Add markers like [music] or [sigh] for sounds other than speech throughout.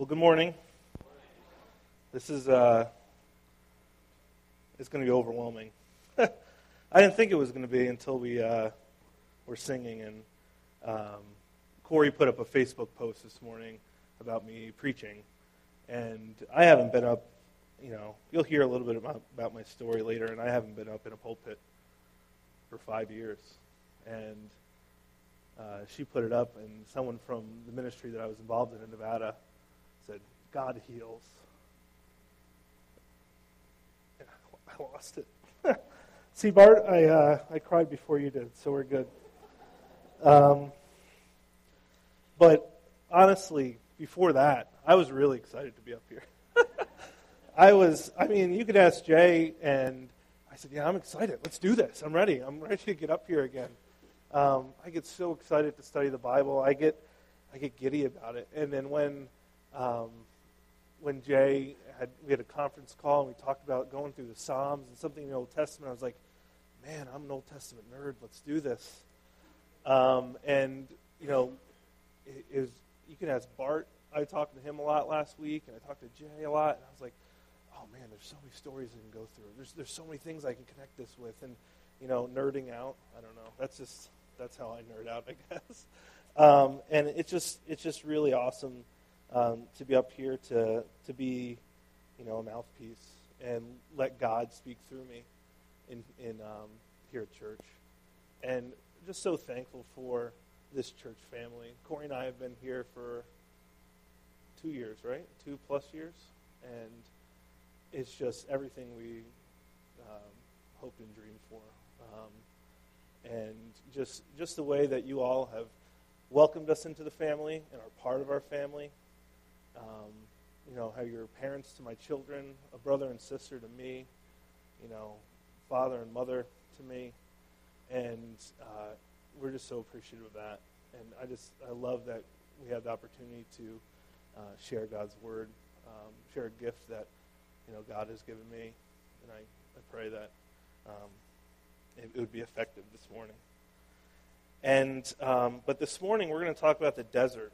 Well, good morning. This is uh, it's going to be overwhelming. [laughs] I didn't think it was going to be until we uh, were singing, and um, Corey put up a Facebook post this morning about me preaching, and I haven't been up. You know, you'll hear a little bit about, about my story later, and I haven't been up in a pulpit for five years, and uh, she put it up, and someone from the ministry that I was involved in in Nevada God heals. Yeah, I lost it. [laughs] See, Bart, I, uh, I cried before you did, so we're good. Um, but honestly, before that, I was really excited to be up here. [laughs] I was, I mean, you could ask Jay, and I said, Yeah, I'm excited. Let's do this. I'm ready. I'm ready to get up here again. Um, I get so excited to study the Bible. I get, I get giddy about it. And then when um, when Jay had we had a conference call and we talked about going through the Psalms and something in the Old Testament. I was like, man, I'm an Old Testament nerd. Let's do this. Um, and you know, it, it was, you can ask Bart. I talked to him a lot last week, and I talked to Jay a lot. And I was like, oh man, there's so many stories I can go through. There's there's so many things I can connect this with, and you know, nerding out. I don't know. That's just that's how I nerd out, I [laughs] guess. Um, and it's just it's just really awesome um, to be up here to, to be, you know, a mouthpiece and let God speak through me in, in um, here at church. And just so thankful for this church family. Corey and I have been here for two years, right? Two plus years. And it's just everything we um, hoped and dreamed for. Um, and just, just the way that you all have welcomed us into the family and are part of our family um, you know, how you're parents to my children, a brother and sister to me, you know, father and mother to me, and uh, we're just so appreciative of that. And I just I love that we have the opportunity to uh, share God's word, um, share a gift that you know God has given me, and I, I pray that um, it, it, would be effective this morning. And um, but this morning we're going to talk about the desert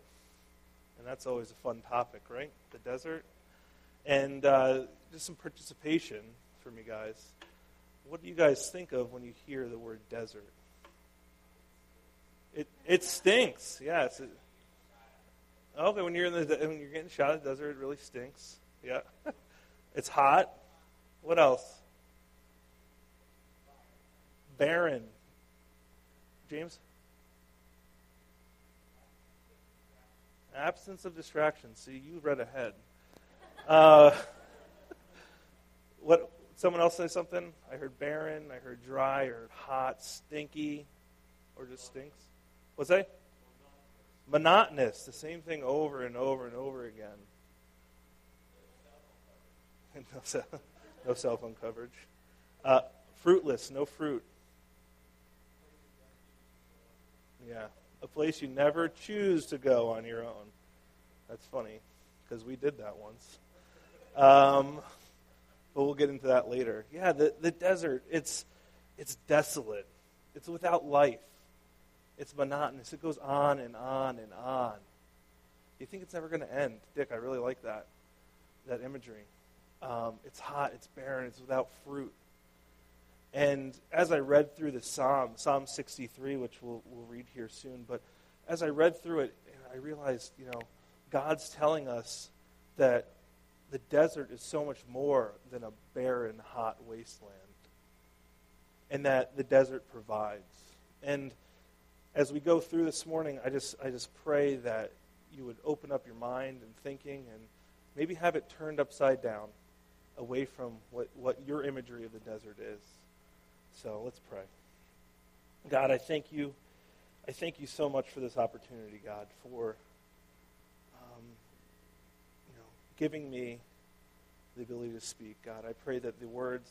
and that's always a fun topic, right? The desert. And uh, just some participation from you guys. What do you guys think of when you hear the word desert? It it stinks. Yes. It, okay, when you're in the when you're getting shot at the desert, it really stinks. Yeah. [laughs] it's hot. What else? Barren. James? Absence of distraction. See, you read ahead. Uh, what? Someone else say something? I heard barren. I heard dry. Heard hot, stinky, or just stinks. What's that? Monotonous. The same thing over and over and over again. [laughs] no, cell, no cell phone coverage. Uh, fruitless. No fruit. Yeah a place you never choose to go on your own. That's funny, because we did that once. Um, but we'll get into that later. Yeah, the, the desert, it's, it's desolate. It's without life. It's monotonous. It goes on and on and on. You think it's never going to end. Dick, I really like that, that imagery. Um, it's hot, it's barren, it's without fruit. And as I read through the Psalm, Psalm 63, which we'll, we'll read here soon, but as I read through it, I realized, you know, God's telling us that the desert is so much more than a barren, hot wasteland, and that the desert provides. And as we go through this morning, I just, I just pray that you would open up your mind and thinking and maybe have it turned upside down away from what, what your imagery of the desert is. So let's pray. God, I thank you. I thank you so much for this opportunity, God, for um, you know giving me the ability to speak. God, I pray that the words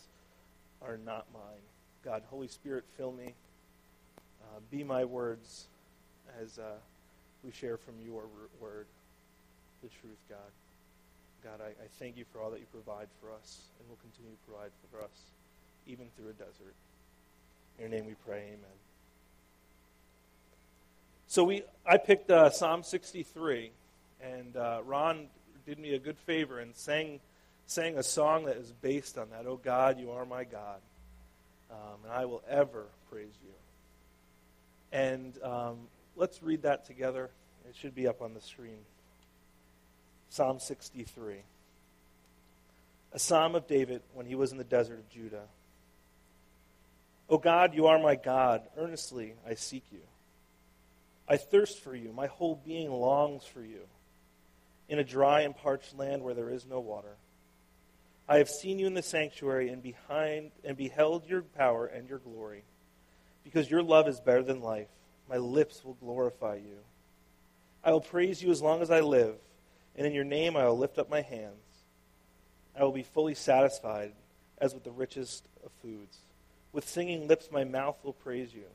are not mine. God, Holy Spirit, fill me. Uh, be my words as uh, we share from your word, the truth, God. God, I, I thank you for all that you provide for us and will continue to provide for us, even through a desert. In your name we pray, amen. So we, I picked uh, Psalm 63, and uh, Ron did me a good favor and sang, sang a song that is based on that. Oh God, you are my God, um, and I will ever praise you. And um, let's read that together. It should be up on the screen. Psalm 63. A psalm of David when he was in the desert of Judah. O God, you are my God. Earnestly I seek you. I thirst for you. My whole being longs for you. In a dry and parched land where there is no water. I have seen you in the sanctuary and behind and beheld your power and your glory. Because your love is better than life, my lips will glorify you. I will praise you as long as I live, and in your name I will lift up my hands. I will be fully satisfied as with the richest of foods. With singing lips my mouth will praise you.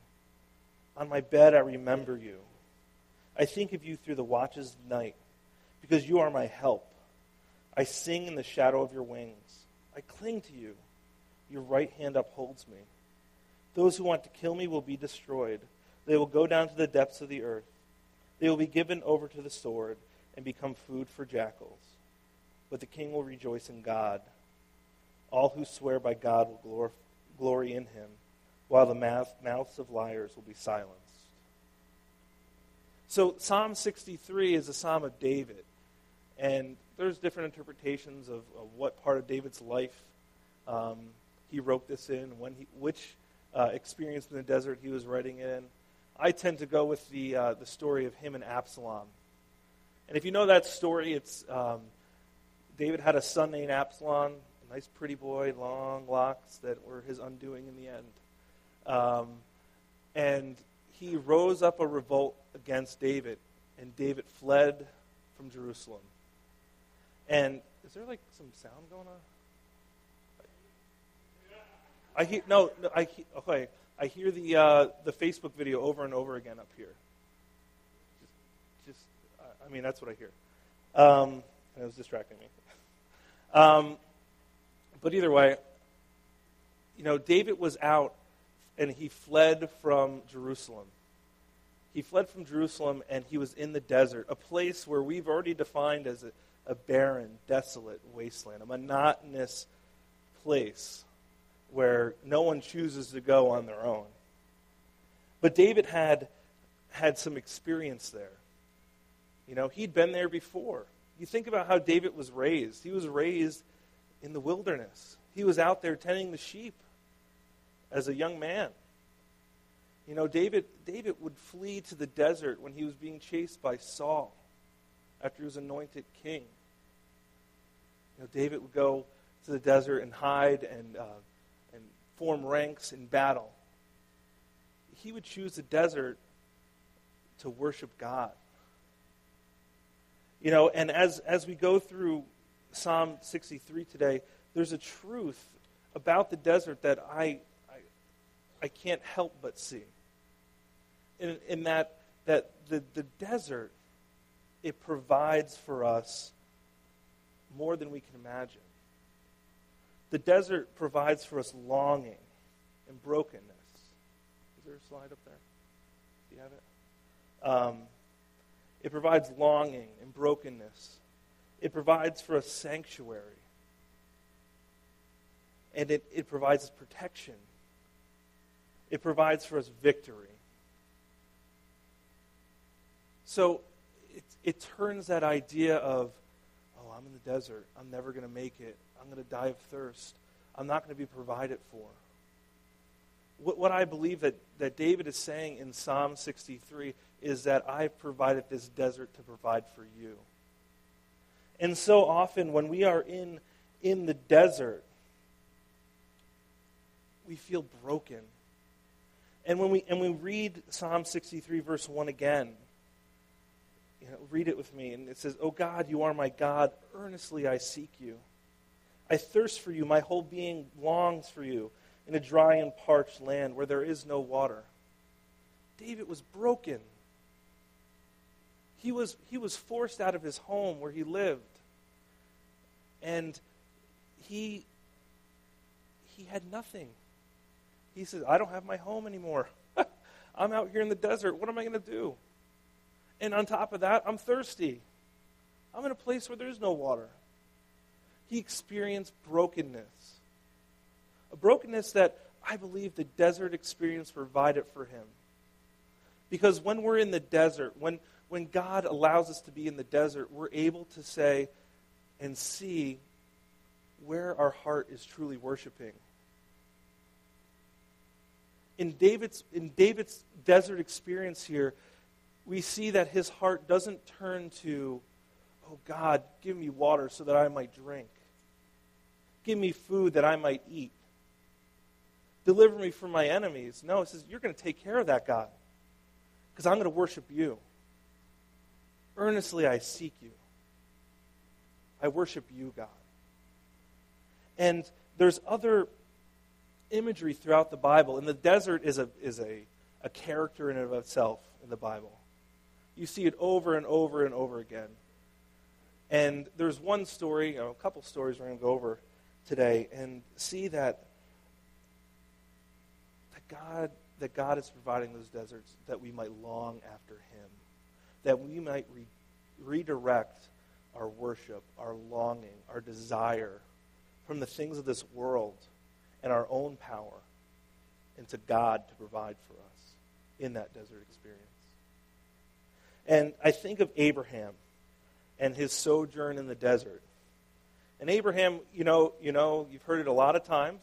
On my bed I remember you. I think of you through the watches of night, because you are my help. I sing in the shadow of your wings. I cling to you. Your right hand upholds me. Those who want to kill me will be destroyed. They will go down to the depths of the earth. They will be given over to the sword and become food for jackals. But the king will rejoice in God. All who swear by God will glory in him, while the mouths of liars will be silenced. So, Psalm 63 is a psalm of David. And there's different interpretations of, of what part of David's life um, he wrote this in, when he, which uh, experience in the desert he was writing it in. I tend to go with the, uh, the story of him and Absalom. And if you know that story, it's um, David had a son named Absalom, nice pretty boy, long locks that were his undoing in the end. Um, and he rose up a revolt against David, and David fled from Jerusalem. And is there like some sound going on? I hear no, no I okay. I hear the uh, the Facebook video over and over again up here. Just, just I mean, that's what I hear. Um, and it was distracting me. [laughs] Um, but either way, you know, David was out and he fled from Jerusalem. He fled from Jerusalem and he was in the desert, a place where we've already defined as a, a barren, desolate wasteland, a monotonous place where no one chooses to go on their own. But David had had some experience there. You know, he'd been there before. You think about how David was raised. He was raised in the wilderness. He was out there tending the sheep as a young man. You know, David David would flee to the desert when he was being chased by Saul after he was anointed king. You know, David would go to the desert and hide and uh, form ranks in battle. He would choose the desert to worship God. You know, and as, as we go through Psalm 63 today, there's a truth about the desert that I, I, I can't help but see. In, in that, that the, the desert, it provides for us more than we can imagine. The desert provides for us longing and brokenness. Is there a slide up there? Do you have it? Um, it provides longing and brokenness. It provides for us sanctuary. And it, it provides us protection. It provides for us victory. So it, it turns that idea of, oh, I'm in the desert. I'm never going to make it. I'm going to die of thirst. I'm not going to be provided for. What, what I believe that, that David is saying in Psalm 63 is that I've provided this desert to provide for you. And so often when we are in, in the desert, we feel broken. And when we, and we read Psalm 63, verse 1 again, you know, read it with me. And it says, Oh God, you are my God. Earnestly I seek you. I thirst for you. My whole being longs for you in a dry and parched land where there is no water. David was broken. He was, he was forced out of his home where he lived. And he, he had nothing. He says, I don't have my home anymore. [laughs] I'm out here in the desert. What am I going to do? And on top of that, I'm thirsty. I'm in a place where there's no water. He experienced brokenness. A brokenness that I believe the desert experience provided for him. Because when we're in the desert, when, when God allows us to be in the desert, we're able to say and see where our heart is truly worshiping. In David's, in David's desert experience here, we see that his heart doesn't turn to, oh God, give me water so that I might drink. Give me food that I might eat. Deliver me from my enemies. No, it says, You're going to take care of that, God, because I'm going to worship you. Earnestly I seek you. I worship you, God. And there's other imagery throughout the Bible, and the desert is a, is a, a character in and of itself in the Bible. You see it over and over and over again. And there's one story, you know, a couple stories we're going to go over today, and see that, that God that God is providing those deserts that we might long after Him, that we might re- redirect our worship, our longing, our desire from the things of this world and our own power into God to provide for us in that desert experience. And I think of Abraham and his sojourn in the desert. And Abraham, you know, you know, you've heard it a lot of times,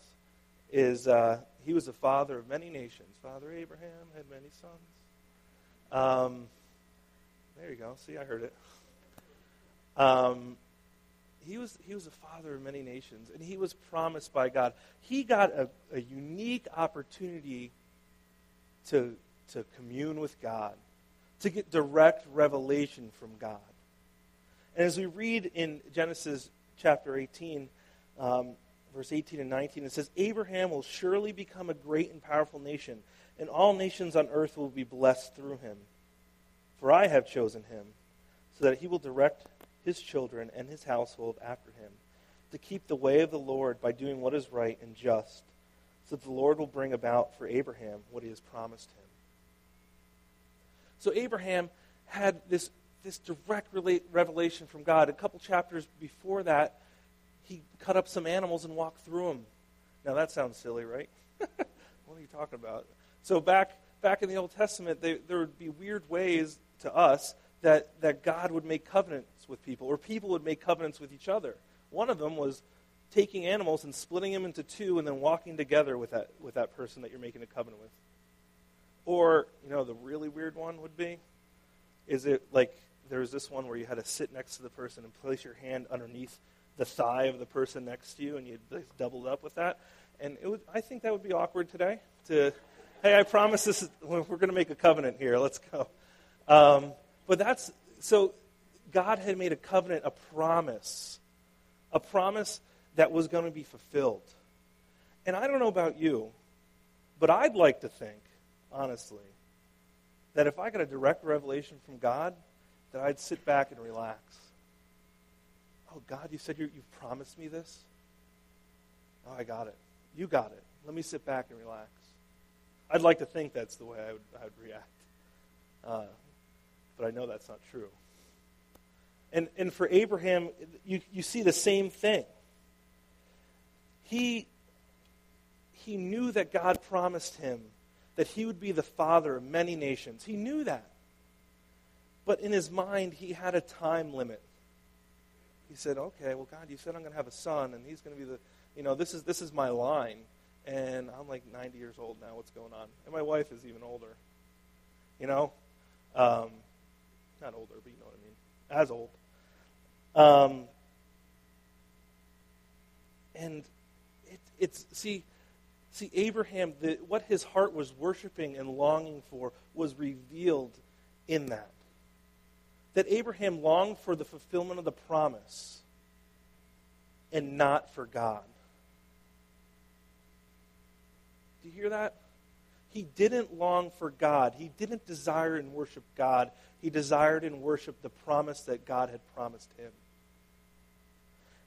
is uh, he was the father of many nations. Father Abraham had many sons. Um, there you go. See, I heard it. Um, he was he was a father of many nations, and he was promised by God. He got a, a unique opportunity to to commune with God, to get direct revelation from God. And as we read in Genesis chapter 18, um, verse 18 and 19, it says, Abraham will surely become a great and powerful nation, and all nations on earth will be blessed through him. For I have chosen him, so that he will direct his children and his household after him, to keep the way of the Lord by doing what is right and just, so that the Lord will bring about for Abraham what he has promised him. So Abraham had this, this direct revelation from God. A couple chapters before that, he cut up some animals and walked through them. Now that sounds silly, right? [laughs] what are you talking about? So back back in the Old Testament, they, there would be weird ways to us that, that God would make covenants with people, or people would make covenants with each other. One of them was taking animals and splitting them into two and then walking together with that, with that person that you're making a covenant with. Or, you know, the really weird one would be is it like there was this one where you had to sit next to the person and place your hand underneath the thigh of the person next to you and you doubled up with that. And it would, I think that would be awkward today to, hey, I promise this, we're going to make a covenant here. Let's go. Um, but that's so God had made a covenant, a promise, a promise that was going to be fulfilled. And I don't know about you, but I'd like to think, honestly, that if I got a direct revelation from God, that I'd sit back and relax. Oh, God, you said you have promised me this? Oh, I got it. You got it. Let me sit back and relax. I'd like to think that's the way I would, I would react. Uh, but I know that's not true. And, and for Abraham, you, you see the same thing. He, he knew that God promised him that he would be the father of many nations. He knew that. But in his mind, he had a time limit. He said, okay, well, God, you said I'm going to have a son, and he's going to be the, you know, this is, this is my line. And I'm like 90 years old now. What's going on? And my wife is even older. You know? Um, not older, but you know what I mean. As old. Um, and it, it's, see, see, Abraham, the, what his heart was worshiping and longing for was revealed in that. That Abraham longed for the fulfillment of the promise and not for God. Do you hear that? He didn't long for God. He didn't desire and worship God. He desired and worshiped the promise that God had promised him.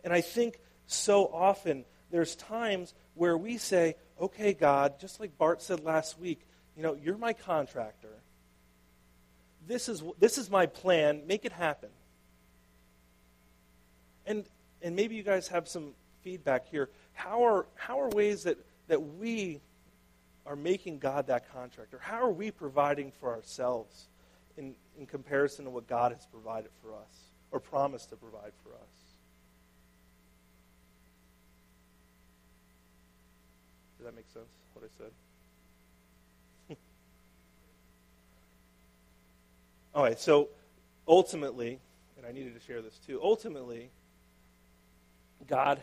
And I think so often there's times where we say, okay, God, just like Bart said last week, you know, you're my contractor. This is, this is my plan. Make it happen. And, and maybe you guys have some feedback here. How are, how are ways that, that we are making God that contractor? How are we providing for ourselves in, in comparison to what God has provided for us or promised to provide for us? Does that make sense, what I said? [laughs] All right, so ultimately, and I needed to share this too, ultimately, God,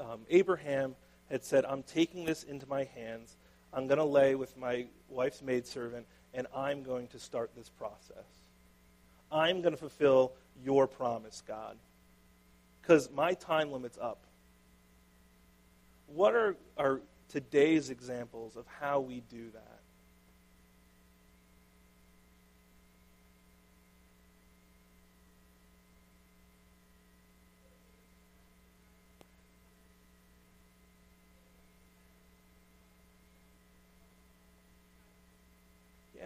um, Abraham had said, I'm taking this into my hands. I'm going to lay with my wife's maidservant, and I'm going to start this process. I'm going to fulfill your promise, God. Because my time limit's up. What are, are today's examples of how we do that?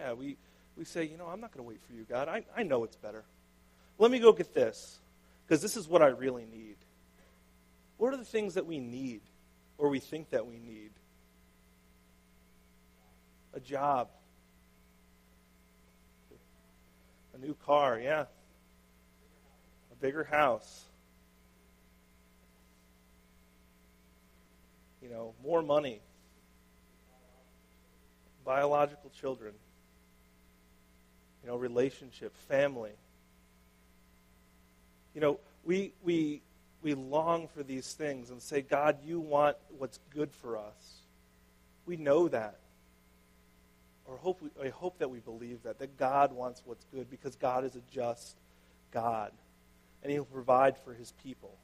Yeah, we, we say, you know, I'm not going to wait for you, God. I, I know it's better. Let me go get this, because this is what I really need. What are the things that we need? or we think that we need. A job, a new car, yeah, a bigger house, you know, more money, biological children, you know, relationship, family. You know, we, we we long for these things and say, God, you want what's good for us. We know that. Or hope we, I hope that we believe that, that God wants what's good because God is a just God. And He'll provide for His people.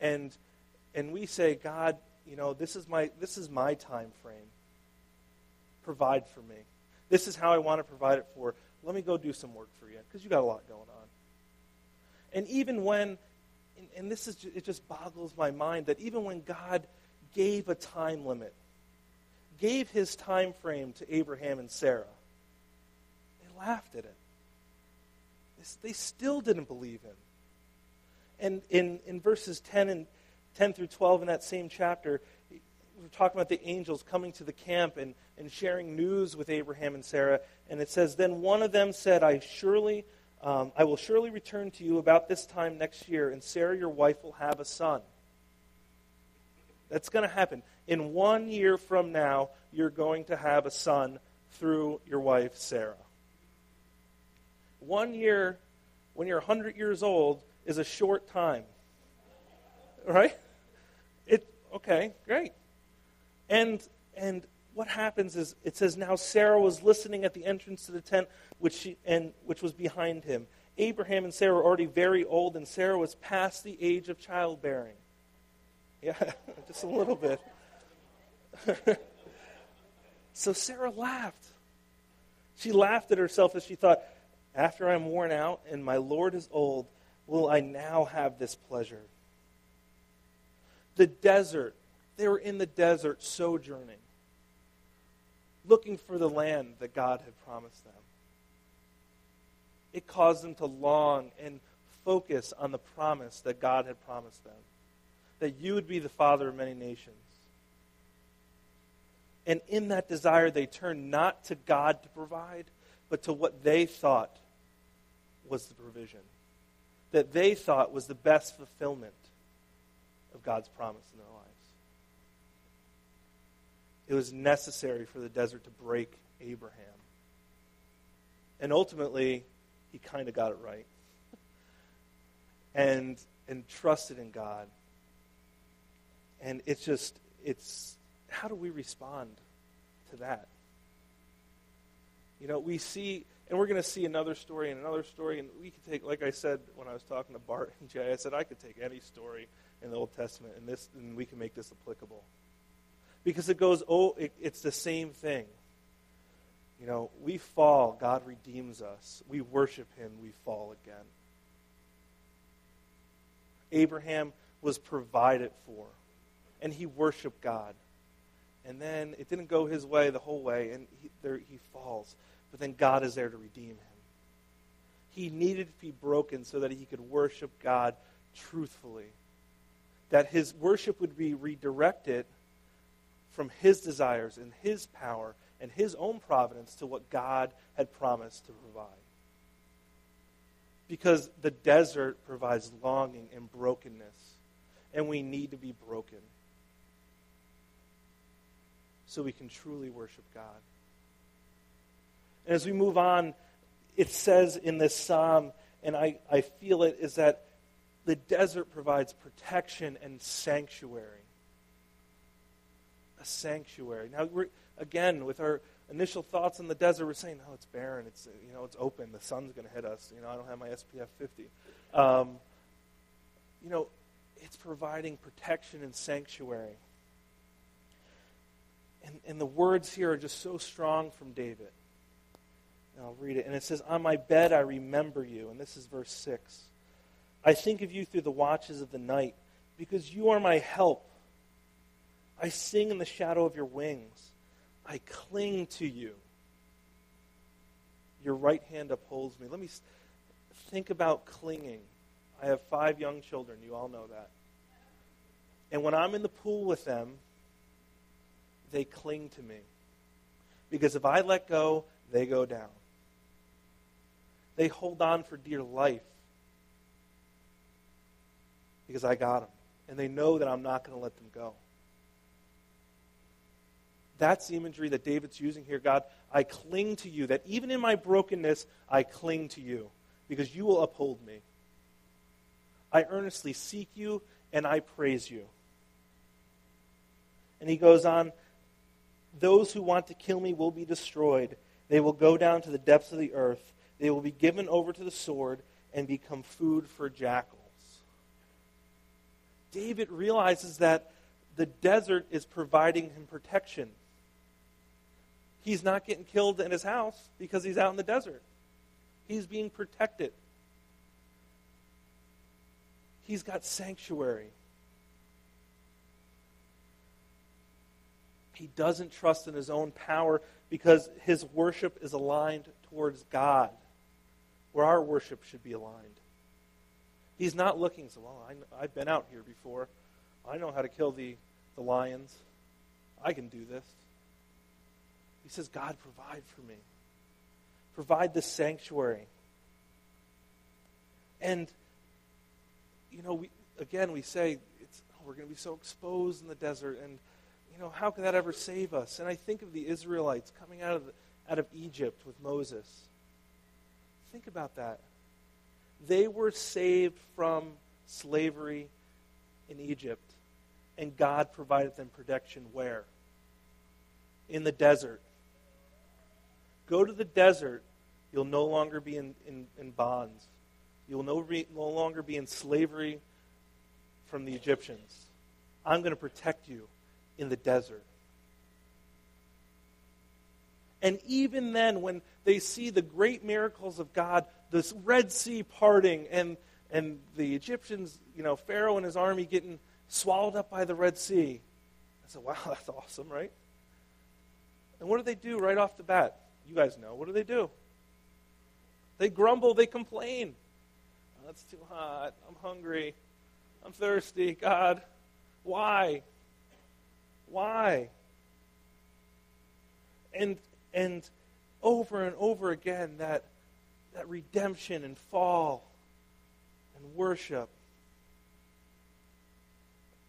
And, and we say, God, you know, this is, my, this is my time frame. Provide for me. This is how I want to provide it for. Let me go do some work for you because you got a lot going on. And even when, and this is, it just boggles my mind that even when God gave a time limit, gave his time frame to Abraham and Sarah, they laughed at it. They still didn't believe him. And in, in verses 10 and 10 through 12 in that same chapter, we're talking about the angels coming to the camp and, and sharing news with Abraham and Sarah. And it says, Then one of them said, I surely um, I will surely return to you about this time next year, and Sarah, your wife, will have a son. That's going to happen. In one year from now, you're going to have a son through your wife, Sarah. One year, when you're 100 years old, is a short time. Right? It, okay, great. And, and what happens is it says now Sarah was listening at the entrance to the tent which she, and which was behind him. Abraham and Sarah were already very old, and Sarah was past the age of childbearing. Yeah, [laughs] just a little bit. [laughs] so Sarah laughed. She laughed at herself as she thought, After I'm worn out and my Lord is old, will I now have this pleasure? The desert. They were in the desert sojourning looking for the land that God had promised them. It caused them to long and focus on the promise that God had promised them that you would be the father of many nations. And in that desire, they turned not to God to provide, but to what they thought was the provision, that they thought was the best fulfillment of God's promise in their. It was necessary for the desert to break Abraham. And ultimately, he kind of got it right. and and trusted in God. And it's just it's how do we respond to that? You know, we see and we're going to see another story and another story and we could take like I said when I was talking to Bart and Jay, I said I could take any story in the Old Testament and this and we can make this applicable because it goes, oh, it, it's the same thing. You know, we fall, God redeems us. We worship Him, we fall again. Abraham was provided for, and he worshiped God. And then it didn't go his way the whole way, and he, there, he falls. But then God is there to redeem him. He needed to be broken so that he could worship God truthfully. That his worship would be redirected from his desires and his power and his own providence to what God had promised to provide. Because the desert provides longing and brokenness, and we need to be broken so we can truly worship God. And as we move on, it says in this psalm, and I, I feel it, is that the desert provides protection and sanctuary. A sanctuary. Now, again, with our initial thoughts in the desert, we're saying, "Oh, it's barren. It's you know, it's open. The sun's going to hit us. You know, I don't have my SPF 50." Um, you know, it's providing protection and sanctuary. And, and the words here are just so strong from David. And I'll read it. And it says, On my bed I remember you. And this is verse 6. I think of you through the watches of the night, because you are my help. I sing in the shadow of your wings. I cling to you. Your right hand upholds me. Let me think about clinging. I have five young children. You all know that. And when I'm in the pool with them, they cling to me. Because if I let go, they go down. They hold on for dear life because I got them. And they know that I'm not going to let them go. That's the imagery that David's using here. God, I cling to you, that even in my brokenness, I cling to you because you will uphold me. I earnestly seek you and I praise you. And he goes on, those who want to kill me will be destroyed. They will go down to the depths of the earth. They will be given over to the sword and become food for jackals. David realizes that the desert is providing him protection. He's not getting killed in his house because he's out in the desert. He's being protected. He's got sanctuary. He doesn't trust in his own power because his worship is aligned towards God, where our worship should be aligned. He's not looking, so, well, I, have been out here before. I know how to kill the, the lions. I can do this. He says, God, provide for me. Provide the sanctuary. And, you know, we, again, we say oh, we're going to be so exposed in the desert, and you know, how can that ever save us? And I think of the Israelites coming out of, the, out of Egypt with Moses. Think about that. They were saved from slavery in Egypt, and God provided them protection where? In the desert. Go to the desert, you'll no longer be in, in, in bonds. You'll no, re, no longer be in slavery from the Egyptians. I'm going to protect you in the desert. And even then, when they see the great miracles of God, this Red Sea parting and, and the Egyptians, you know, Pharaoh and his army getting swallowed up by the Red Sea, I said, wow, [laughs] that's awesome, right? And what do they do right off the bat? You guys know. What do they do? They grumble, they complain. Oh, too hot. I'm hungry. I'm thirsty. God, why? Why? And and over and over again that that redemption and fall and worship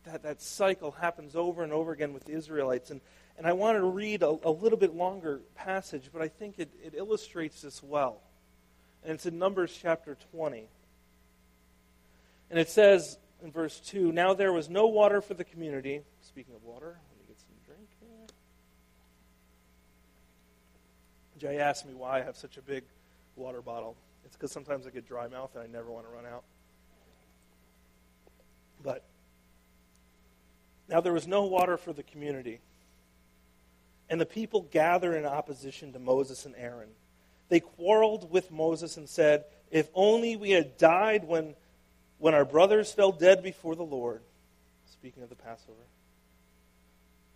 that, that cycle happens over and over again with the Israelites. And, and I wanted to read a, a little bit longer passage, but I think it, it illustrates this well. And it's in Numbers chapter 20. And it says in verse 2 Now there was no water for the community. Speaking of water, let me get some drink here. Jay asked me why I have such a big water bottle. It's because sometimes I get dry mouth and I never want to run out. But now there was no water for the community. And the people gathered in opposition to Moses and Aaron. They quarreled with Moses and said, If only we had died when, when our brothers fell dead before the Lord. Speaking of the Passover.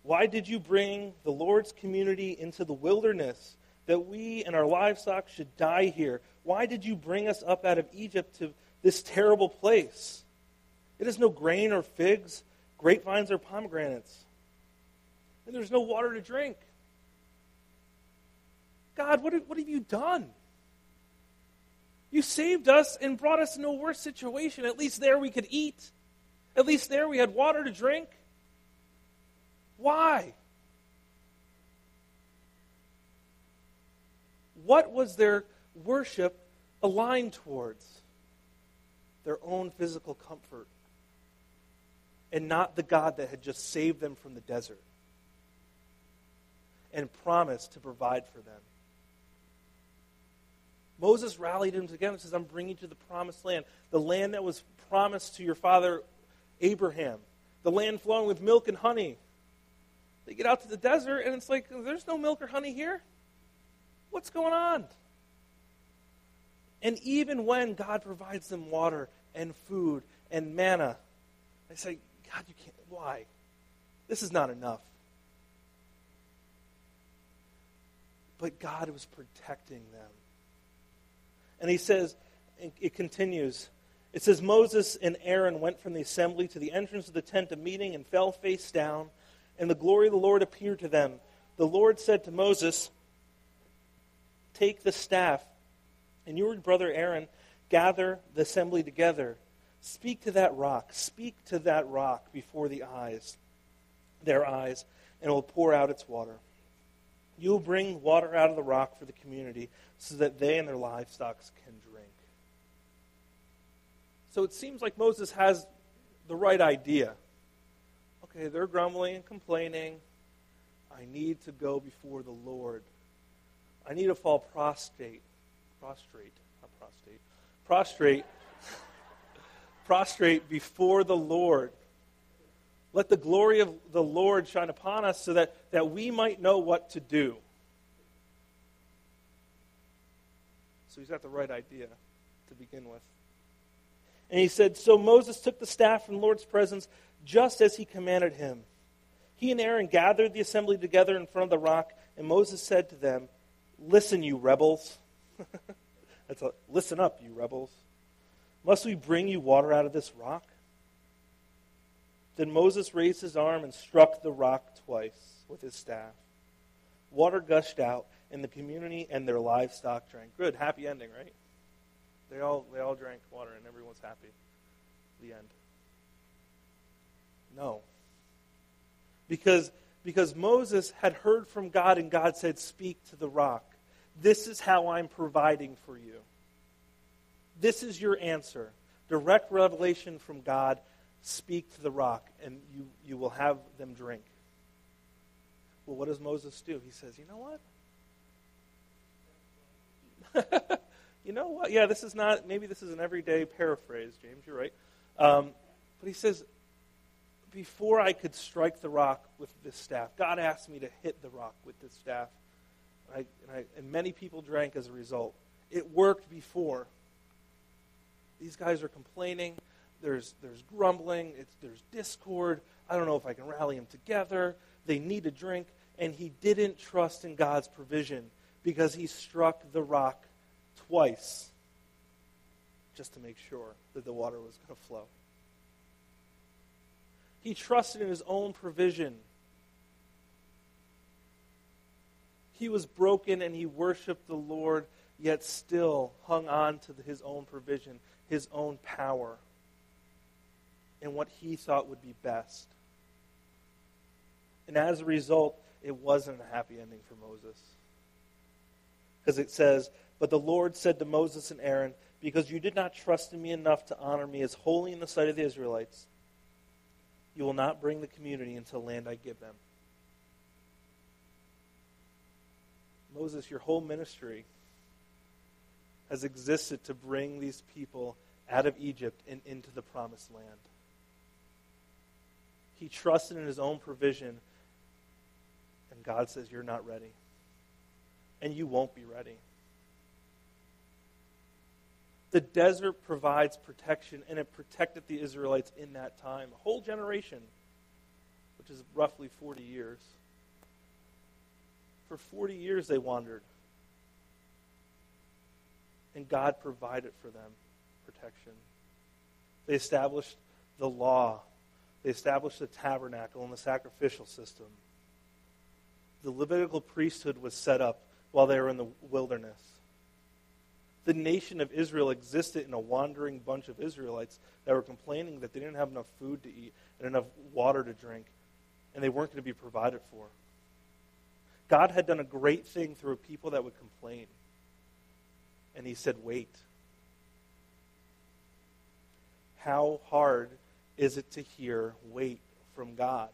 Why did you bring the Lord's community into the wilderness that we and our livestock should die here. Why did you bring us up out of Egypt to this terrible place? It has no grain or figs, grapevines or pomegranates, and there's no water to drink. God, what have, what have you done? You saved us and brought us into a worse situation. At least there we could eat. At least there we had water to drink. Why? What was their worship aligned towards? Their own physical comfort, and not the God that had just saved them from the desert and promised to provide for them. Moses rallied them together and says, I'm bringing you to the promised land, the land that was promised to your father Abraham, the land flowing with milk and honey. They get out to the desert, and it's like, there's no milk or honey here. What's going on? And even when God provides them water and food and manna, they say, God, you can't. Why? This is not enough. But God was protecting them. And he says, it continues, it says, Moses and Aaron went from the assembly to the entrance of the tent of meeting and fell face down, and the glory of the Lord appeared to them. The Lord said to Moses, Take the staff, and your brother Aaron gather the assembly together. Speak to that rock. Speak to that rock before the eyes, their eyes, and it will pour out its water. You will bring water out of the rock for the community so that they and their livestock can drink. So it seems like Moses has the right idea. Okay, they're grumbling and complaining. I need to go before the Lord. I need to fall prostrate. Prostrate. Not prostate. Prostrate. [laughs] prostrate before the Lord. Let the glory of the Lord shine upon us so that, that we might know what to do. So he's got the right idea to begin with. And he said, So Moses took the staff from the Lord's presence just as he commanded him. He and Aaron gathered the assembly together in front of the rock, and Moses said to them, Listen, you rebels. [laughs] That's a, listen up, you rebels. Must we bring you water out of this rock? Then Moses raised his arm and struck the rock twice with his staff. Water gushed out, and the community and their livestock drank. Good, happy ending, right? They all, they all drank water and everyone's happy. The end. No. Because, because Moses had heard from God and God said, Speak to the rock. This is how I'm providing for you. This is your answer. Direct revelation from God. Speak to the rock, and you, you will have them drink. Well, what does Moses do? He says, You know what? [laughs] you know what? Yeah, this is not, maybe this is an everyday paraphrase, James, you're right. Um, but he says, before I could strike the rock with this staff, God asked me to hit the rock with this staff. I, and, I, and many people drank as a result. It worked before. These guys are complaining. There's, there's grumbling. It's, there's discord. I don't know if I can rally them together. They need a drink. And he didn't trust in God's provision because he struck the rock twice just to make sure that the water was going to flow. He trusted in his own provision. He was broken and he worshiped the Lord, yet still hung on to his own provision, his own power, and what he thought would be best. And as a result, it wasn't a happy ending for Moses. Because it says, but the Lord said to Moses and Aaron, Because you did not trust in me enough to honor me as holy in the sight of the Israelites, you will not bring the community into the land I give them. Moses, your whole ministry has existed to bring these people out of Egypt and into the promised land. He trusted in his own provision, and God says, You're not ready. And you won't be ready. The desert provides protection, and it protected the Israelites in that time. A whole generation, which is roughly 40 years. For 40 years they wandered. And God provided for them protection. They established the law, they established the tabernacle and the sacrificial system. The Levitical priesthood was set up while they were in the wilderness. The nation of Israel existed in a wandering bunch of Israelites that were complaining that they didn't have enough food to eat and enough water to drink, and they weren't going to be provided for. God had done a great thing through a people that would complain. And he said, Wait. How hard is it to hear wait from God?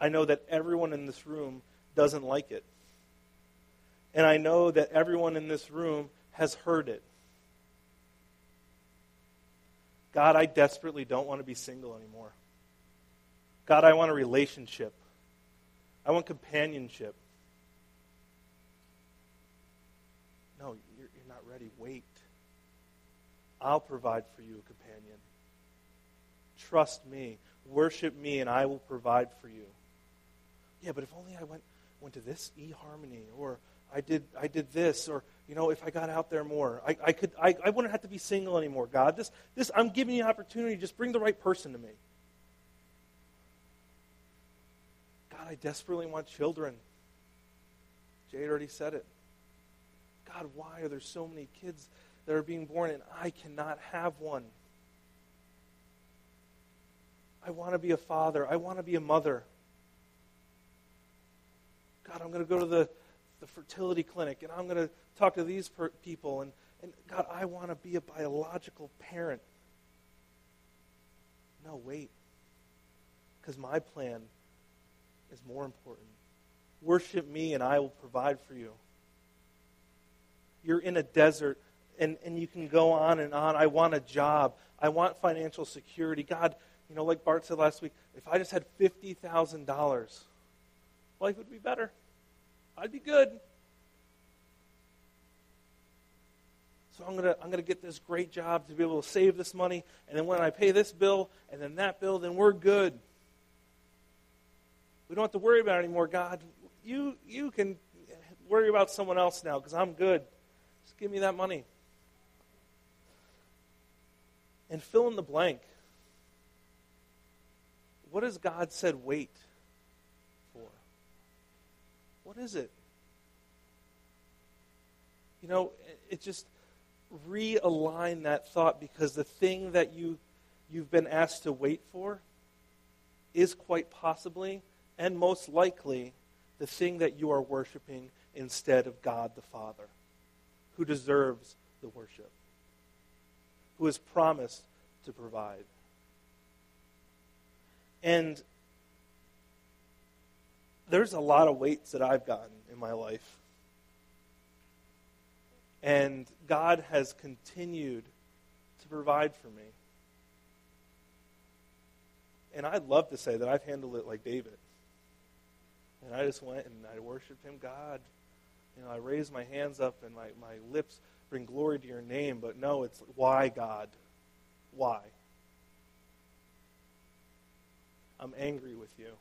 I know that everyone in this room doesn't like it. And I know that everyone in this room has heard it. God, I desperately don't want to be single anymore. God, I want a relationship. I want companionship. No, you're, you're not ready. Wait. I'll provide for you a companion. Trust me. Worship me, and I will provide for you. Yeah, but if only I went, went to this eHarmony, or I did, I did this, or, you know, if I got out there more, I, I, could, I, I wouldn't have to be single anymore, God. This, this, I'm giving you an opportunity. Just bring the right person to me. God, I desperately want children. Jade already said it. God, why are there so many kids that are being born and I cannot have one? I want to be a father. I want to be a mother. God, I'm going to go to the, the fertility clinic and I'm going to talk to these per- people. And, and God, I want to be a biological parent. No, wait. Because my plan is more important. Worship me, and I will provide for you. You're in a desert, and, and you can go on and on. I want a job. I want financial security. God, you know, like Bart said last week, if I just had $50,000, life would be better. I'd be good. So I'm to I'm to get this great job to be able to save this money. And then when I pay this bill and then that bill, then we're good. We don't have to worry about it anymore, God. You, you can worry about someone else now because I'm good. Just give me that money. And fill in the blank. What has God said wait for? What is it? You know, it just realign that thought because the thing that you you've been asked to wait for is quite possibly and most likely the thing that you are worshiping instead of God the Father, who deserves the worship, who has promised to provide. And there's a lot of weights that I've gotten in my life. And God has continued to provide for me. And I'd love to say that I've handled it like David. And I just went and I worshiped him, God. You know, I raised my hands up and my, my lips bring glory to your name, but no, it's why, God? Why? I'm angry with you.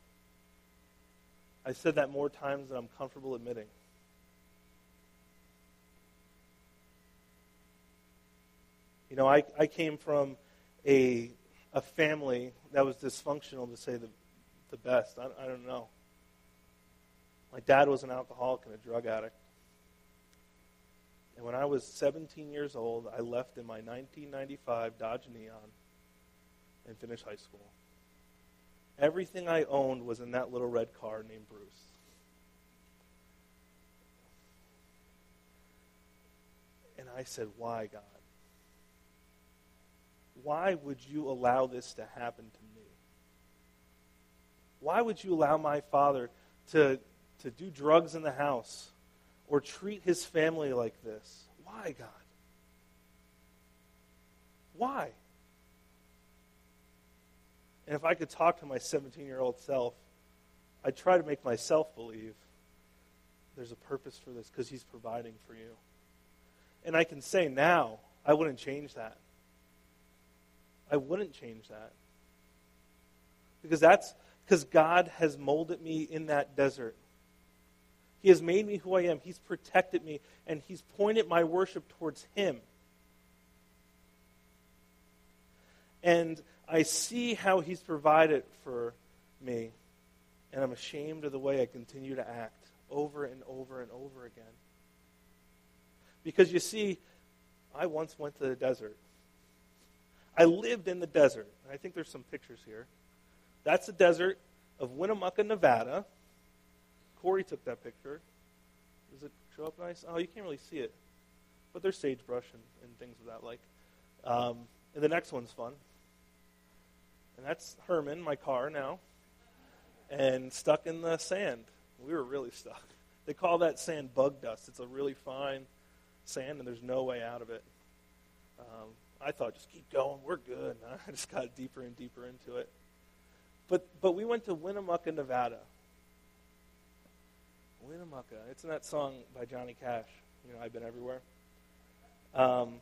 I said that more times than I'm comfortable admitting. You know, I, I came from a, a family that was dysfunctional, to say the, the best. I, I don't know. My dad was an alcoholic and a drug addict. And when I was 17 years old, I left in my 1995 Dodge Neon and finished high school. Everything I owned was in that little red car named Bruce. And I said, Why, God? Why would you allow this to happen to me? Why would you allow my father to to do drugs in the house or treat his family like this. Why, God? Why? And if I could talk to my 17 year old self, I'd try to make myself believe there's a purpose for this because he's providing for you. And I can say now, I wouldn't change that. I wouldn't change that. Because that's because God has molded me in that desert. He has made me who I am. He's protected me, and He's pointed my worship towards Him. And I see how He's provided for me, and I'm ashamed of the way I continue to act over and over and over again. Because you see, I once went to the desert. I lived in the desert. I think there's some pictures here. That's the desert of Winnemucca, Nevada. Corey took that picture. Does it show up nice? Oh, you can't really see it. But there's sagebrush and, and things of that like. Um, and the next one's fun. And that's Herman, my car now, and stuck in the sand. We were really stuck. They call that sand bug dust. It's a really fine sand, and there's no way out of it. Um, I thought, just keep going. We're good. And [laughs] I just got deeper and deeper into it. But, but we went to Winnemucca, Nevada. Winnemucca. It's in that song by Johnny Cash. You know, I've been everywhere. Um,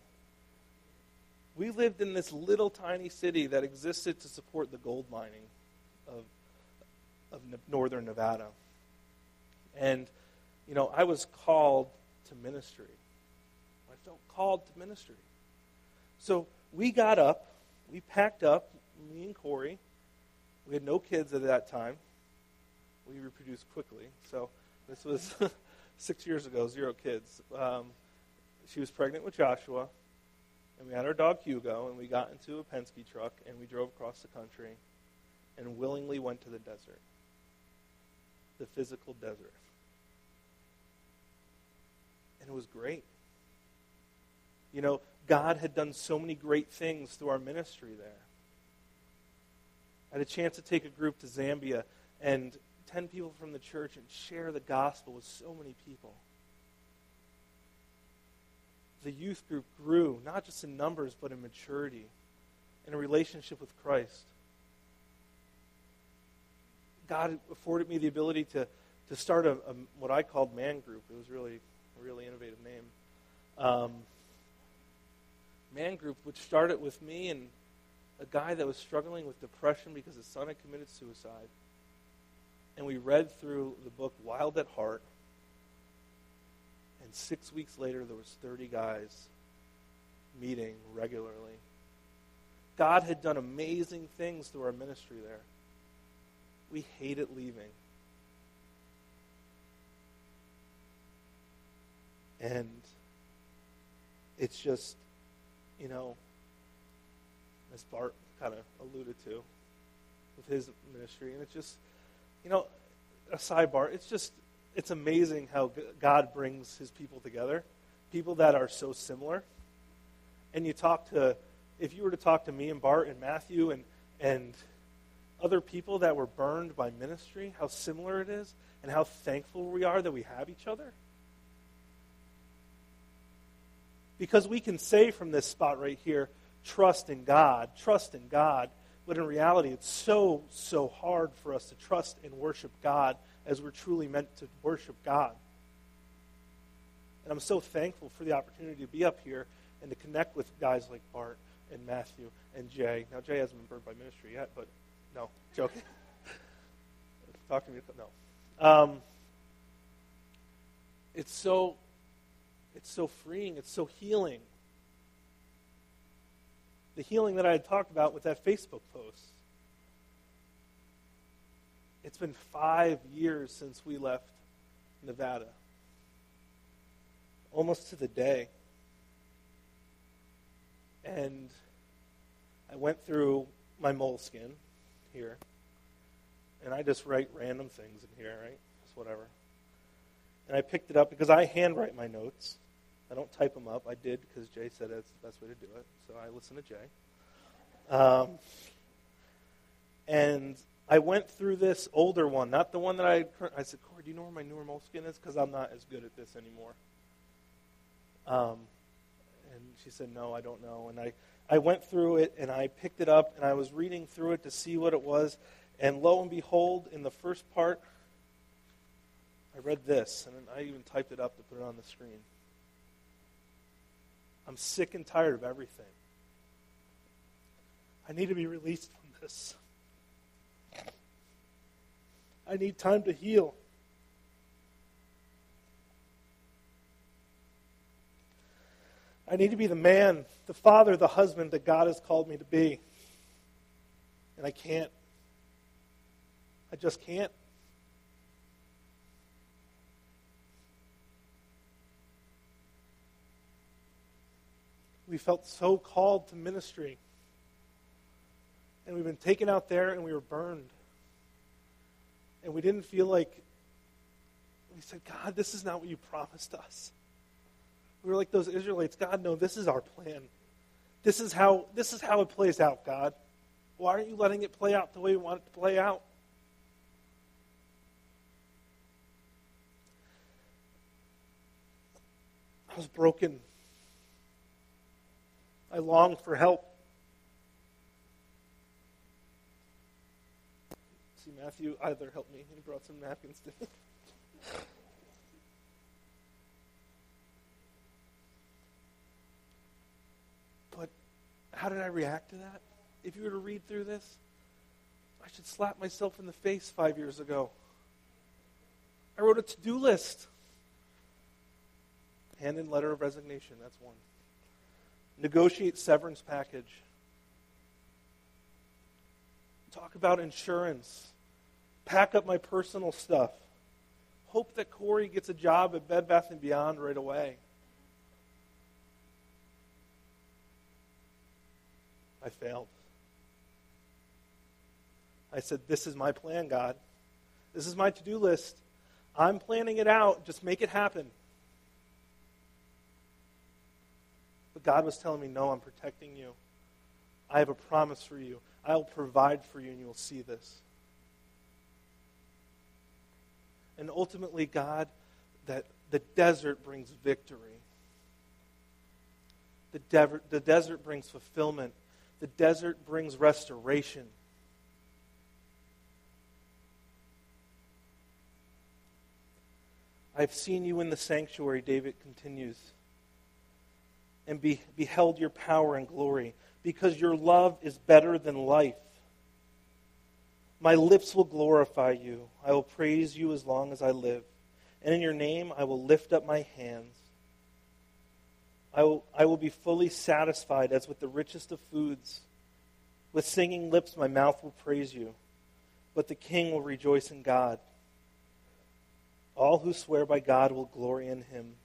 we lived in this little tiny city that existed to support the gold mining of, of northern Nevada. And, you know, I was called to ministry. I felt called to ministry. So we got up, we packed up, me and Corey. We had no kids at that time. We reproduced quickly. So this was [laughs] six years ago, zero kids. Um, she was pregnant with Joshua, and we had our dog Hugo, and we got into a Penske truck, and we drove across the country and willingly went to the desert, the physical desert. And it was great. You know, God had done so many great things through our ministry there. I had a chance to take a group to Zambia and 10 people from the church and share the gospel with so many people. The youth group grew, not just in numbers, but in maturity, in a relationship with Christ. God afforded me the ability to, to start a, a what I called man group. It was really a really innovative name. Um, man group, which started with me and a guy that was struggling with depression because his son had committed suicide. And we read through the book Wild at Heart. And six weeks later, there was 30 guys meeting regularly. God had done amazing things through our ministry there. We hated leaving. And it's just you know, as Bart kind of alluded to with his ministry. And it's just, you know, a sidebar, it's just, it's amazing how God brings his people together, people that are so similar. And you talk to, if you were to talk to me and Bart and Matthew and, and other people that were burned by ministry, how similar it is, and how thankful we are that we have each other. Because we can say from this spot right here, trust in God, trust in God. But in reality, it's so, so hard for us to trust and worship God as we're truly meant to worship God. And I'm so thankful for the opportunity to be up here and to connect with guys like Bart and Matthew and Jay. Now, Jay hasn't been burned by ministry yet, but no, joking. [laughs] Talk to me. No. Um, it's so it's so freeing, it's so healing. The healing that I had talked about with that Facebook post. It's been five years since we left Nevada, almost to the day. And I went through my moleskin here, and I just write random things in here, right? Just whatever. And I picked it up because I handwrite my notes. I don't type them up. I did because Jay said that's the best way to do it. So I listen to Jay. Um, and I went through this older one, not the one that I. I said, Corey, do you know where my newer moleskin is? Because I'm not as good at this anymore. Um, and she said, No, I don't know. And I, I went through it and I picked it up and I was reading through it to see what it was. And lo and behold, in the first part, I read this, and I even typed it up to put it on the screen. I'm sick and tired of everything. I need to be released from this. I need time to heal. I need to be the man, the father, the husband that God has called me to be. And I can't. I just can't. We felt so called to ministry. And we've been taken out there and we were burned. And we didn't feel like, we said, God, this is not what you promised us. We were like those Israelites. God, no, this is our plan. This is how, this is how it plays out, God. Why aren't you letting it play out the way you want it to play out? I was broken. I longed for help. See, Matthew either helped me. He brought some napkins to me. but how did I react to that? If you were to read through this, I should slap myself in the face five years ago. I wrote a to do list. Hand in letter of resignation, that's one. Negotiate severance package. Talk about insurance. Pack up my personal stuff. Hope that Corey gets a job at Bed Bath and Beyond right away. I failed. I said, This is my plan, God. This is my to do list. I'm planning it out. Just make it happen. God was telling me, No, I'm protecting you. I have a promise for you. I'll provide for you, and you'll see this. And ultimately, God, that the desert brings victory. The, de- the desert brings fulfillment. The desert brings restoration. I've seen you in the sanctuary, David continues, and be, beheld your power and glory, because your love is better than life. My lips will glorify you. I will praise you as long as I live. And in your name I will lift up my hands. I will, I will be fully satisfied as with the richest of foods. With singing lips my mouth will praise you. But the king will rejoice in God. All who swear by God will glory in him,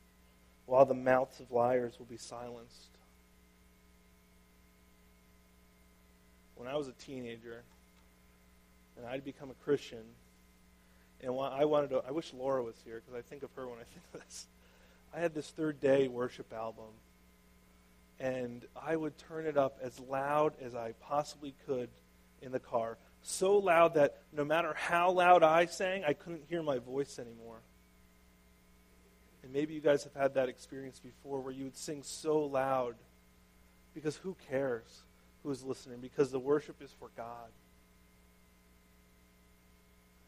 while the mouths of liars will be silenced. When I was a teenager and I'd become a Christian, and I wanted to, I wish Laura was here because I think of her when I think of this. [laughs] I had this third day worship album, and I would turn it up as loud as I possibly could in the car so loud that no matter how loud I sang, I couldn't hear my voice anymore. And maybe you guys have had that experience before where you would sing so loud because who cares who's listening? Because the worship is for God.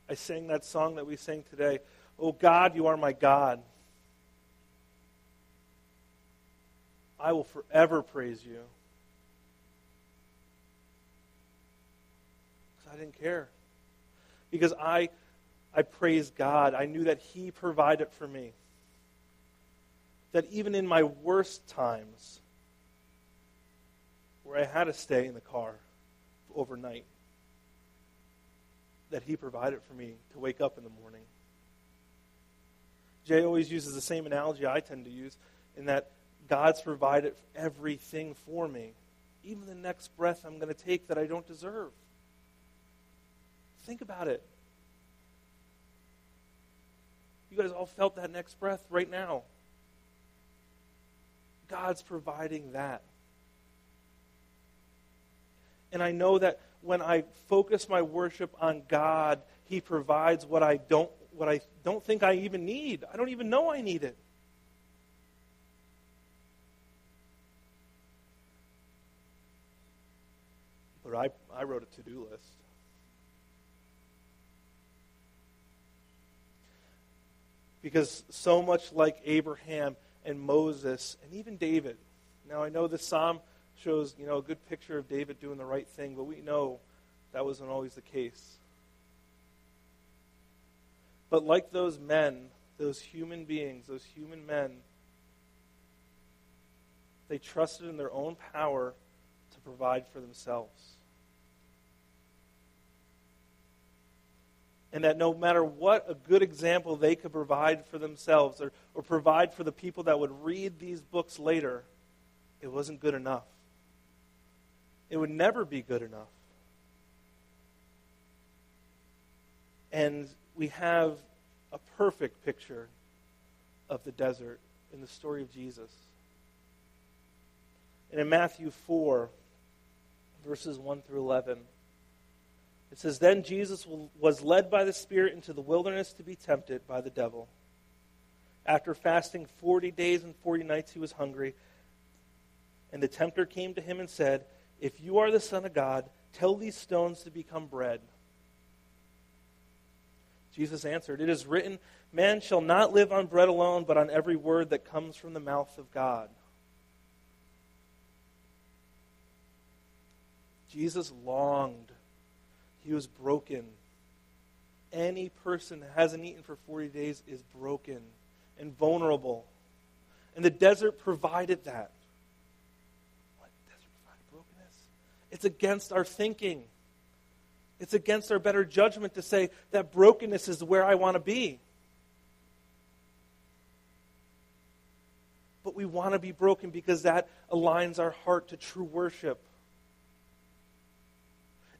I sang that song that we sang today. Oh God, you are my God. I will forever praise you. Because I didn't care. Because I, I praised God. I knew that He provided for me. That even in my worst times, where I had to stay in the car overnight, that He provided for me to wake up in the morning. Jay always uses the same analogy I tend to use in that God's provided everything for me, even the next breath I'm going to take that I don't deserve. Think about it. You guys all felt that next breath right now. God's providing that. And I know that when I focus my worship on God, He provides what I don't what I don't think I even need. I don't even know I need it. But I, I wrote a to-do list. Because so much like Abraham and Moses and even David. Now, I know this psalm shows, you know, a good picture of David doing the right thing, but we know that wasn't always the case. But like those men, those human beings, those human men, they trusted in their own power to provide for themselves. And that no matter what a good example they could provide for themselves or, or provide for the people that would read these books later, it wasn't good enough. It would never be good enough. And we have a perfect picture of the desert in the story of Jesus. And in Matthew 4, verses 1 through 11, it says, Then Jesus was led by the Spirit into the wilderness to be tempted by the devil. After fasting 40 days and 40 nights, he was hungry. And the tempter came to him and said, If you are the Son of God, tell these stones to become bread. Jesus answered, It is written, Man shall not live on bread alone, but on every word that comes from the mouth of God. Jesus longed. He was broken. Any person that hasn't eaten for 40 days is broken and vulnerable. And the desert provided that. What? Desert provided brokenness? It's against our thinking. It's against our better judgment to say that brokenness is where I want to be. But we want to be broken because that aligns our heart to true worship.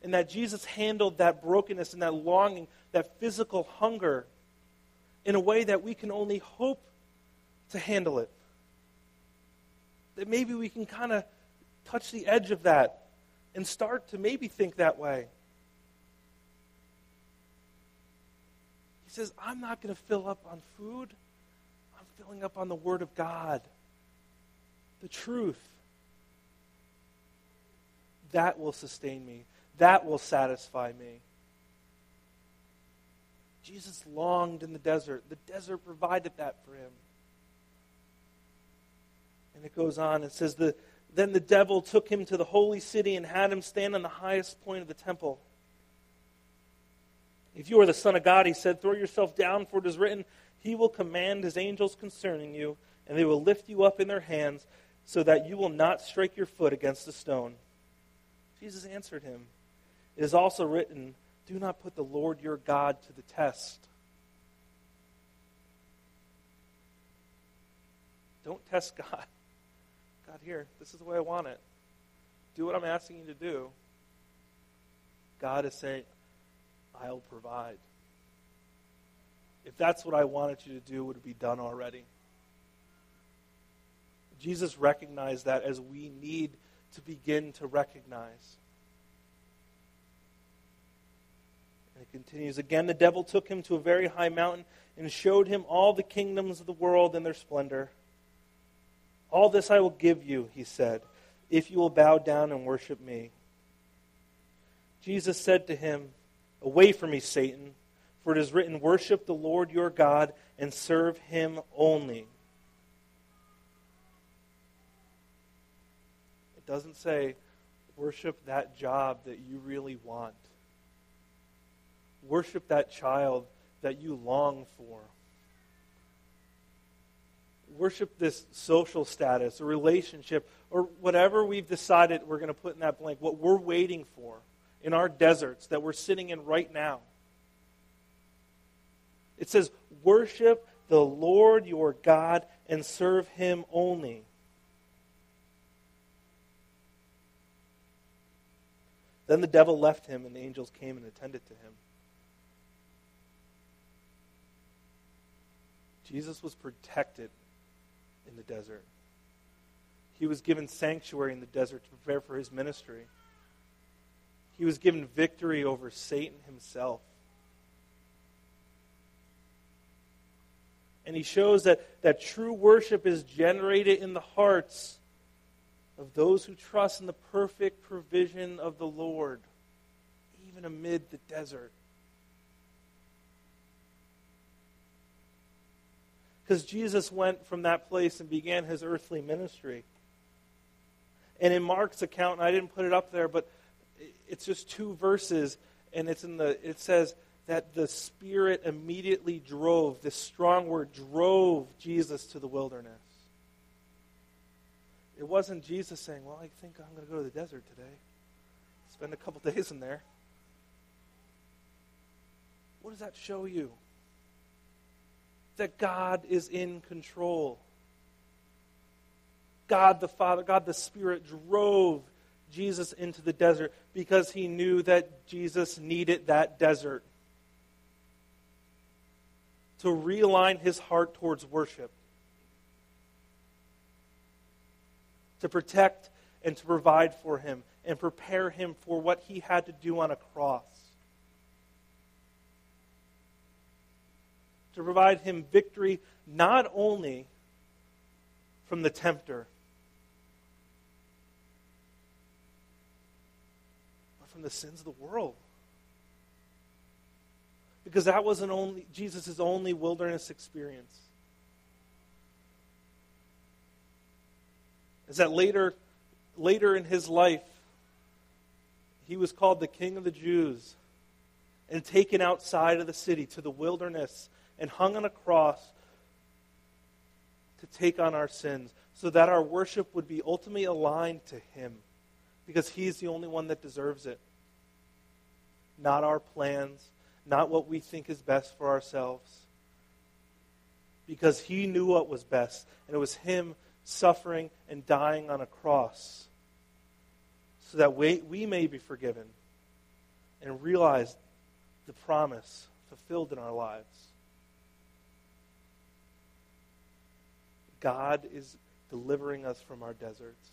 And that Jesus handled that brokenness and that longing, that physical hunger, in a way that we can only hope to handle it. That maybe we can kind of touch the edge of that and start to maybe think that way. He says, I'm not going to fill up on food. I'm filling up on the Word of God, the truth. That will sustain me, that will satisfy me. Jesus longed in the desert. The desert provided that for him. And it goes on. It says, the, Then the devil took him to the holy city and had him stand on the highest point of the temple. If you are the Son of God, he said, throw yourself down, for it is written, He will command His angels concerning you, and they will lift you up in their hands, so that you will not strike your foot against a stone. Jesus answered him, It is also written, Do not put the Lord your God to the test. Don't test [laughs] God. God, here, this is the way I want it. Do what I'm asking you to do. God is saying, I'll provide. If that's what I wanted you to do, would it be done already? Jesus recognized that as we need to begin to recognize. Continues again the devil took him to a very high mountain and showed him all the kingdoms of the world and their splendor. All this I will give you, he said, if you will bow down and worship me. Jesus said to him, Away from me, Satan, for it is written, Worship the Lord your God and serve him only. It doesn't say, Worship that job that you really want. Worship that child that you long for. Worship this social status or relationship or whatever we've decided we're going to put in that blank, what we're waiting for in our deserts that we're sitting in right now. It says, Worship the Lord your God and serve him only. Then the devil left him, and the angels came and attended to him. Jesus was protected in the desert. He was given sanctuary in the desert to prepare for his ministry. He was given victory over Satan himself. And he shows that, that true worship is generated in the hearts of those who trust in the perfect provision of the Lord, even amid the desert. Because Jesus went from that place and began his earthly ministry. And in Mark's account, and I didn't put it up there, but it's just two verses, and it's in the it says that the Spirit immediately drove, this strong word drove Jesus to the wilderness. It wasn't Jesus saying, Well, I think I'm going to go to the desert today, spend a couple [laughs] days in there. What does that show you? That God is in control. God the Father, God the Spirit drove Jesus into the desert because he knew that Jesus needed that desert to realign his heart towards worship, to protect and to provide for him, and prepare him for what he had to do on a cross. To provide him victory not only from the tempter, but from the sins of the world because that wasn't only Jesus' only wilderness experience. Is that later, later in his life, he was called the King of the Jews and taken outside of the city to the wilderness and hung on a cross to take on our sins so that our worship would be ultimately aligned to him because he's the only one that deserves it. Not our plans, not what we think is best for ourselves. Because he knew what was best, and it was him suffering and dying on a cross so that we, we may be forgiven and realize the promise fulfilled in our lives. God is delivering us from our deserts.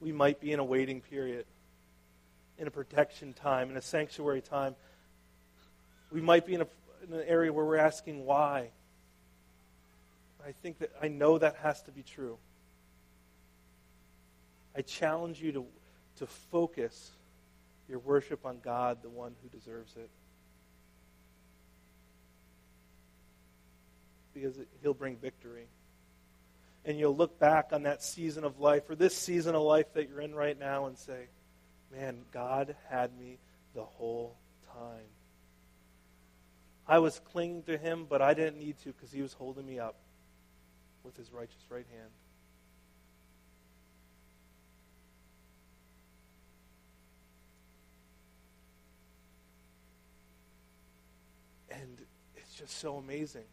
We might be in a waiting period in a protection time, in a sanctuary time. We might be in, a, in an area where we're asking why. I think that I know that has to be true. I challenge you to, to focus your worship on God, the one who deserves it. Because it, He'll bring victory. And you'll look back on that season of life, or this season of life that you're in right now, and say, man, God had me the whole time. I was clinging to him, but I didn't need to because he was holding me up with his righteous right hand. And it's just so amazing.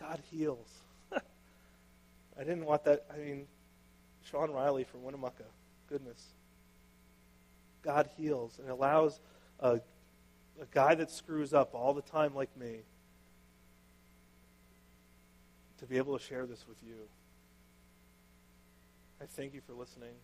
God heals. [laughs] I didn't want that. I mean, Sean Riley from Winnemucca goodness. God heals and allows a, a guy that screws up all the time, like me, to be able to share this with you. I thank you for listening.